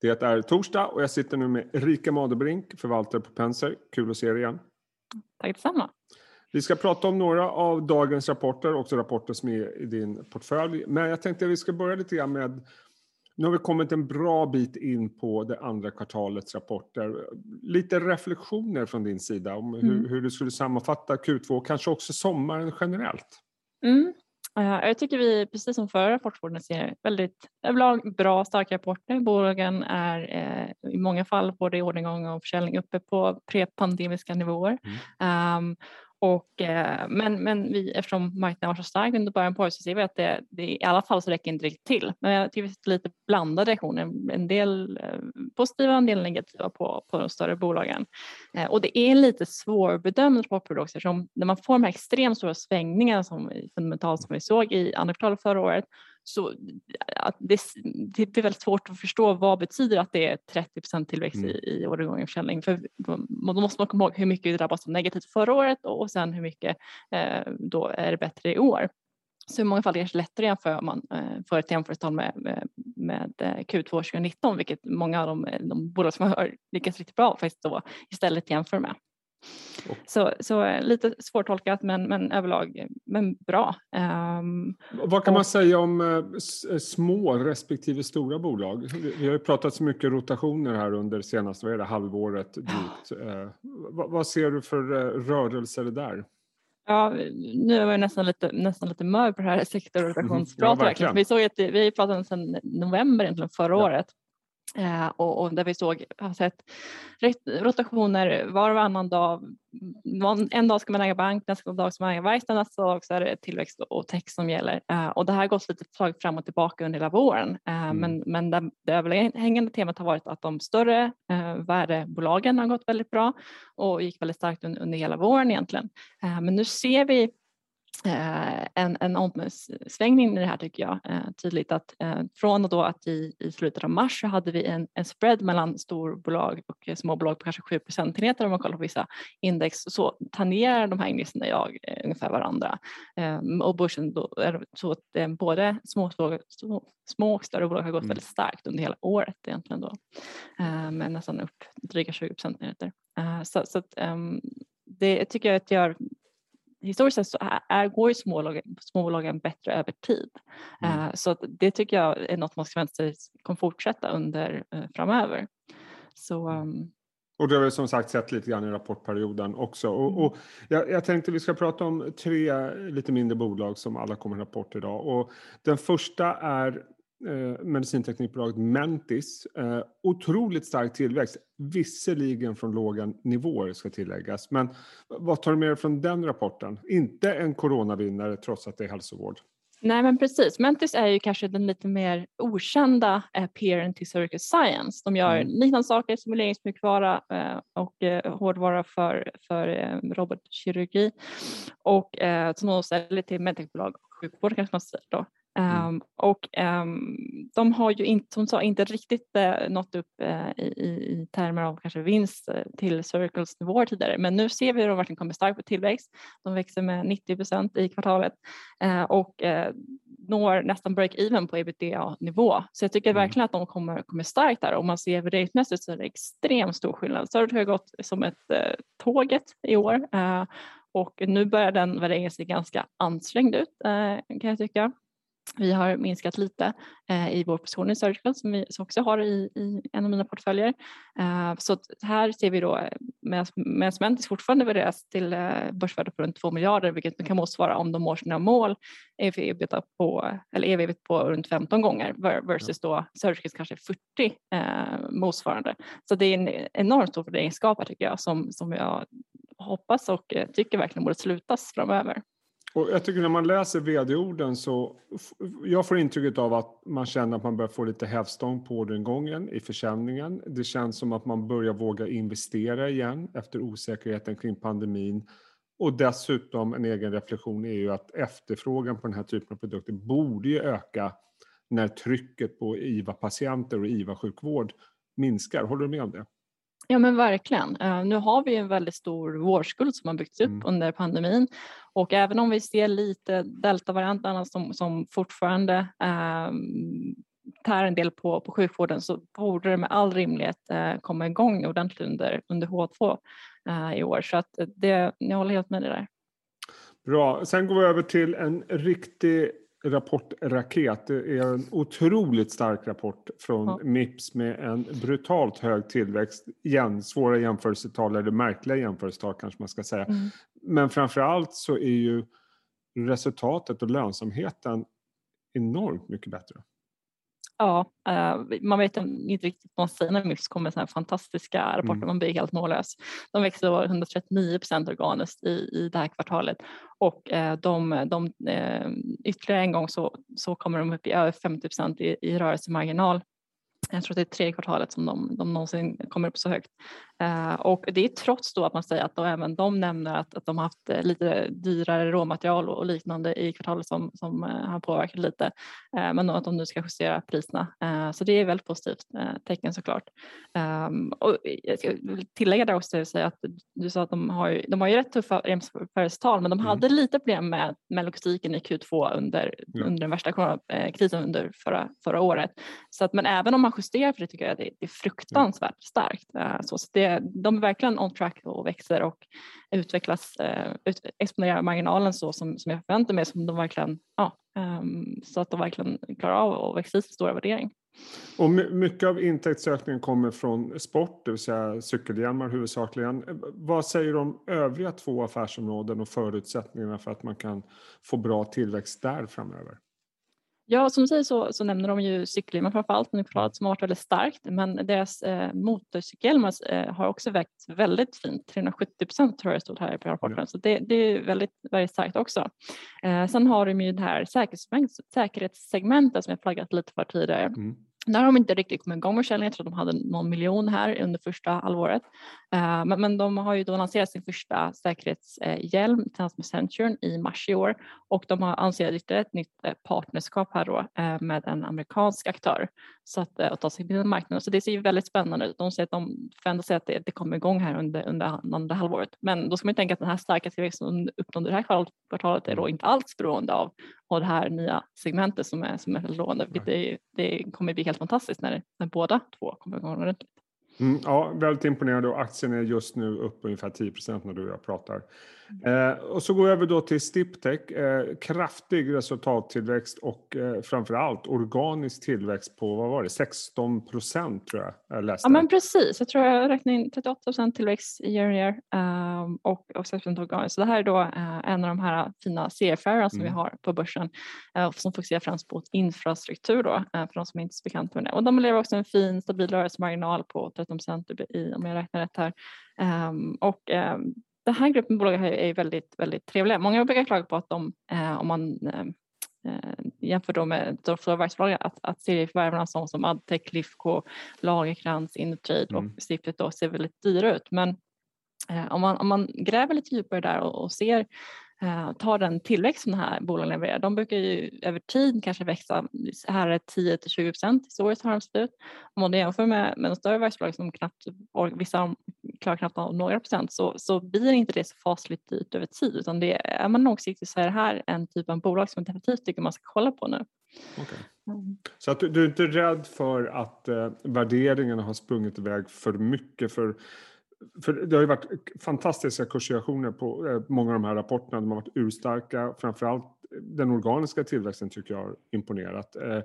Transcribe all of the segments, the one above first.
Det är torsdag och jag sitter nu med Erika Madebrink, förvaltare på Penser. Kul att se er igen. Tack detsamma. Vi ska prata om några av dagens rapporter, också rapporter som är i din portfölj. Men jag tänkte att vi ska börja lite grann med nu har vi kommit en bra bit in på det andra kvartalets rapporter. Lite reflektioner från din sida om hur, mm. hur du skulle sammanfatta Q2 och kanske också sommaren generellt. Mm. Jag tycker vi, precis som förra rapportborden, ser väldigt överlag bra, starka rapporter. Bolagen är eh, i många fall både i orderingång och försäljning uppe på prepandemiska nivåer. Mm. Um, och, eh, men, men vi, eftersom marknaden var så stark under början på året så ser vi att det, det, i alla fall så räcker inte riktigt till. Men jag tycker det är lite blandade reaktioner, en del eh, positiva och en del negativa på, på de större bolagen. Eh, och det är lite svårbedömt på produkter eftersom när man får de här extremt stora svängningarna som fundamentalt som vi såg i andra kvartalet förra året så det, det är väldigt svårt att förstå vad betyder att det är 30 tillväxt mm. i, i försäljning. För då måste man komma ihåg hur mycket vi drabbas av negativt förra året och sen hur mycket eh, då är det bättre i år. Så i många fall är det lättare att jämföra om man eh, får ett jämförelsetal med, med, med eh, Q2 2019, vilket många av de, de bolag som har lyckats riktigt bra faktiskt då istället jämför med. Så, så eh, lite svårtolkat men, men överlag men bra. Um, Vad kan och, man säga om uh, små respektive stora bolag? Vi har ju pratat så mycket rotationer här under senaste vad är det, halvåret drygt. Uh, vad, vad, ser du för uh, rörelser där? Ja, nu är jag nästan lite, nästan lite mör på det här sektorrotationspratet. Mm, ja, vi såg att vi pratade sedan november egentligen förra ja. året Eh, och, och, där vi såg, har sett rotationer var och varannan dag. En dag ska man äga bank, nästa dag ska man äga verkstad, nästa dag så är det tillväxt och tech som gäller. Eh, och det här har gått lite slag fram och tillbaka under hela våren. Eh, mm. Men, men det, det överhängande temat har varit att de större eh, värdebolagen har gått väldigt bra och gick väldigt starkt under, under hela våren egentligen. Eh, men nu ser vi Eh, en, en omsvängning i det här tycker jag eh, tydligt att eh, från och då att i, i slutet av mars så hade vi en, en spread mellan storbolag och småbolag på kanske 7 procentenheter om man kollar på vissa index så tangerar de här indexen jag ungefär varandra och börsen då är så att både små, små, små och större bolag har gått mm. väldigt starkt under hela året egentligen då med nästan upp dryga 20 procentenheter. Så, så att, det tycker jag att gör historiskt sett så är, går ju småbolagen, bättre över tid. Mm. Uh, så det tycker jag är något man ska vänta sig kommer fortsätta under uh, framöver. Så, um, och det har vi som sagt sett lite grann i rapportperioden också. Och, mm. och jag, jag, tänkte vi ska prata om tre lite mindre bolag som alla kommer rapport idag. Och den första är eh, medicinteknikbolaget Mentis. Eh, otroligt stark tillväxt, visserligen från låga nivåer ska tilläggas. Men vad tar du med dig från den rapporten? Inte en coronavinnare trots att det är hälsovård. Nej men precis, Mentis är ju kanske den lite mer okända eh, peeren till Circus Science. De gör mm. liknande saker, simuleringsmjukvara eh, och eh, hårdvara för, för eh, robotkirurgi och eh, som de säljer till medtechbolag och sjukvård kanske man säger då. Mm. Um, och um, de har ju inte, som sa, inte riktigt uh, nått upp uh, i, i, termer av kanske vinst uh, till Circles nivåer tidigare. Men nu ser vi att de verkligen kommer starkt på tillväxt. De växer med 90 procent i kvartalet och når nästan break-even på ebitda-nivå. Så jag tycker mm. verkligen att de kommer, kommer starkt där. Om man ser värderingsmässigt så är det extremt stor skillnad. Circle har gått som ett tåget i år och nu börjar den värderingen se ganska ansträngd ut kan jag tycka. Vi har minskat lite eh, i vår position i Surgical som vi också har i, i en av mina portföljer. Eh, så här ser vi då eh, medan Mentis fortfarande värderas till eh, börsvärde på runt 2 miljarder vilket kan motsvara om de når sina mål ev på, eller ev på runt 15 gånger versus då Surgicals kanske 40 eh, motsvarande. Så det är en enormt stor värderingsskapare tycker jag som, som jag hoppas och eh, tycker verkligen borde slutas framöver. Och jag tycker när man läser vd-orden så jag får intrycket av att man känner att man börjar få lite hävstång på orderingången i försäljningen. Det känns som att man börjar våga investera igen efter osäkerheten kring pandemin. Och dessutom en egen reflektion är ju att efterfrågan på den här typen av produkter borde ju öka när trycket på IVA-patienter och IVA-sjukvård minskar. Håller du med om det? Ja men verkligen. Uh, nu har vi en väldigt stor vårdskuld som har byggts upp mm. under pandemin och även om vi ser lite deltavarianterna som, som fortfarande uh, tär en del på, på sjukvården så borde det med all rimlighet komma igång ordentligt under, under H2 i år. Så att det, jag håller helt med dig där. Bra. Sen går vi över till en riktig rapportraket. Det är en otroligt stark rapport från ja. Mips med en brutalt hög tillväxt. Igen, svåra jämförelsetal, eller märkliga jämförelsetal kanske man ska säga. Mm. Men framför allt så är ju resultatet och lönsamheten enormt mycket bättre. Ja, uh, man vet inte riktigt vad man säger när Mips kommer med sådana här fantastiska rapporter, mm. man blir helt mållös. De växte 139 procent organiskt i, i det här kvartalet och uh, de, de uh, ytterligare en gång så, så kommer de upp i över 50 procent i, i rörelsemarginal jag tror att det är tre kvartalet som de, de någonsin kommer upp så högt. Uh, och det är trots då att man säger att då även de nämner att, att de har haft uh, lite dyrare råmaterial och, och, liknande i kvartalet som, som uh, har påverkat lite. men att de nu ska justera priserna. så det är väldigt positivt tecken såklart. Um, och jag ska tillägga där också säga att du sa att de har ju, de har ju rätt tuffa jämförelsetal men de mm. hade lite problem med, med logistiken i Q2 under, ja. under den värsta krisen under förra, förra året. Så att, men även om man justerar för det tycker jag det, det är fruktansvärt ja. starkt. Så, så det, de är verkligen on track och växer och utvecklas, eh, ut, exponerar marginalen så som, som jag förväntar mig som de verkligen, ja, um, så att de verkligen klarar av att växa i sin stora värdering. Och mycket av intäktsökningen kommer från sport, det vill säga cykelhjälmar huvudsakligen. Vad säger du om övriga två affärsområden och förutsättningarna för att man kan få bra tillväxt där framöver? Ja, som du säger så, så nämner de ju framförallt under kvartalet som har varit väldigt starkt, men deras eh, motorcykelhjälmar eh, har också växt väldigt fint. 370 procent tror jag det stod här i rapporten, mm. så det, det, är väldigt, väldigt starkt också. Eh, sen har de ju det här säkerhetssegmentet som jag flaggat lite för tidigare. Mm där har de inte riktigt kommit igång med försäljningen. Jag tror de hade någon miljon här under första halvåret. Eh, men, men, de har ju då lanserat sin första säkerhetshjälm tillsammans med Centurion i mars i år och de har annonserat ytterligare ett nytt eh, partnerskap här då eh, med en amerikansk aktör så att, uh, att ta sig till marknaden. Så det ser ju väldigt spännande ut. De säger att de förväntar sig att det, det kommer igång här under, under andra halvåret. Men då ska man tänka att den här starka tillväxten som uppnådde det här kvartalet är då inte alls beroende av och det här nya segmentet som är, som är lovande. Det, det kommer bli helt fantastiskt när, när båda två kommer igång ordentligt. Mm, ja, väldigt imponerande och aktien är just nu upp ungefär 10% när du och jag pratar. Eh, och så går vi över då till Stiptech. Eh, kraftig resultattillväxt och eh, framförallt organisk tillväxt på vad var det, 16 procent tror jag jag läste. Ja men precis, jag tror jag räknade in 38 procent tillväxt year on year um, och, och 6 organiskt. Så det här är då uh, en av de här fina seriefärgerna som mm. vi har på börsen uh, som fokuserar främst på infrastruktur då uh, för de som inte är så bekanta med det. Och de lever också en fin stabil rörelsemarginal på 13 procent om jag räknar rätt här. Um, och um, den här gruppen bolag är väldigt, väldigt trevliga. Många brukar klaga på att de, eh, om man eh, eh jämför då med de stora verksamhetsbolagen, att, att serieförvärvarna som, som Adtech, Lifco, Lagerkrans, Indutrade mm. och Stiftet då ser väldigt dyra ut. Men om, man, om man gräver lite djupare där och, och ser eh, tar den tillväxt som de här bolagen levererar. De brukar ju över tid kanske växa, här är 10 till 20 procent historiskt har de sett ut. Om man jämför med, med de större verksamhetsbolagen som knappt, vissa klarar knappt av några procent så, så blir inte det så fasligt dyrt över tid utan det, är man långsiktig så är det här en typ av bolag som jag definitivt tycker man ska kolla på nu. Okay. Mm. Så att du, du, är inte rädd för att eh, värderingarna har sprungit iväg för mycket för för det har ju varit fantastiska kursreaktioner på eh, många av de här rapporterna. De har varit urstarka. Framförallt den organiska tillväxten tycker jag har imponerat. Eh,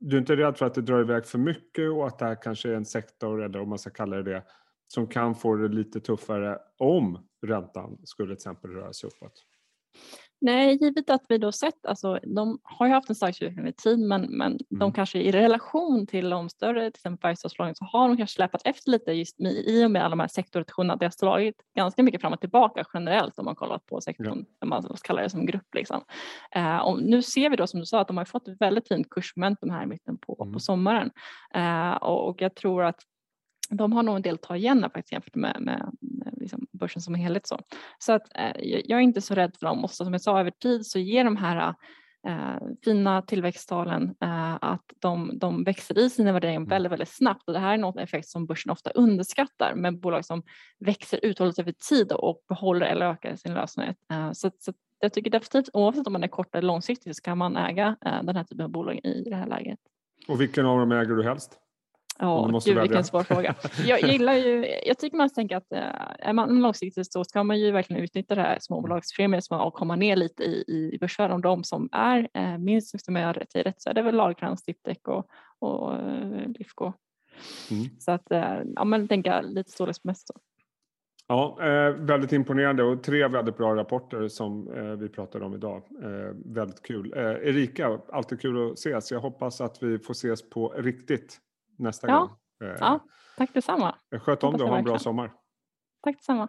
du är inte rädd för att det drar iväg för mycket och att det här kanske är en sektor, eller om man ska kalla det det, som kan få det lite tuffare om räntan skulle till exempel röra sig uppåt? Nej, givet att vi då sett, alltså de har ju haft en stark utveckling i tid men, men mm. de kanske i relation till de större, till exempel Bergslagsbolagen, så har de kanske släpat efter lite just med, i och med alla de här sektorrotationerna. Det har slagit ganska mycket fram och tillbaka generellt om man kollar på sektorn, ja. man kallar det som grupp. Liksom. Uh, och nu ser vi då som du sa att de har fått ett väldigt fint kursmomentum här i mitten på, mm. på sommaren uh, och, och jag tror att de har nog en del att ta igen faktiskt jämfört med, med, med liksom börsen som helhet. Så, så att, eh, jag är inte så rädd för dem och som jag sa över tid så ger de här eh, fina tillväxttalen eh, att de, de växer i sina värderingar mm. väldigt, väldigt snabbt och det här är något effekt som börsen ofta underskattar med bolag som växer uthålligt över tid och behåller eller ökar sin lönsamhet. Eh, så, så jag tycker definitivt oavsett om man är kort eller långsiktig så kan man äga eh, den här typen av bolag i det här läget. Och vilken av dem äger du helst? Ja, gud vilken svår fråga. Jag gillar ju, jag tycker man tänka att är man långsiktigt så ska man ju verkligen utnyttja det här småbolagspremien och komma ner lite i, i börsvärde om de som är eh, minst optimerade till rätt så är det väl Lagercrantz, Sdiptech och, och eh, Lifco. Mm. Så att eh, ja, men tänka lite storleksmässigt. Ja, eh, väldigt imponerande och tre väldigt bra rapporter som eh, vi pratade om idag. Eh, väldigt kul. Eh, Erika, alltid kul att ses. Jag hoppas att vi får ses på riktigt nästa ja. gång. Eh, ja, tack detsamma. Sköt om dig och ha en bra sommar. Tack detsamma.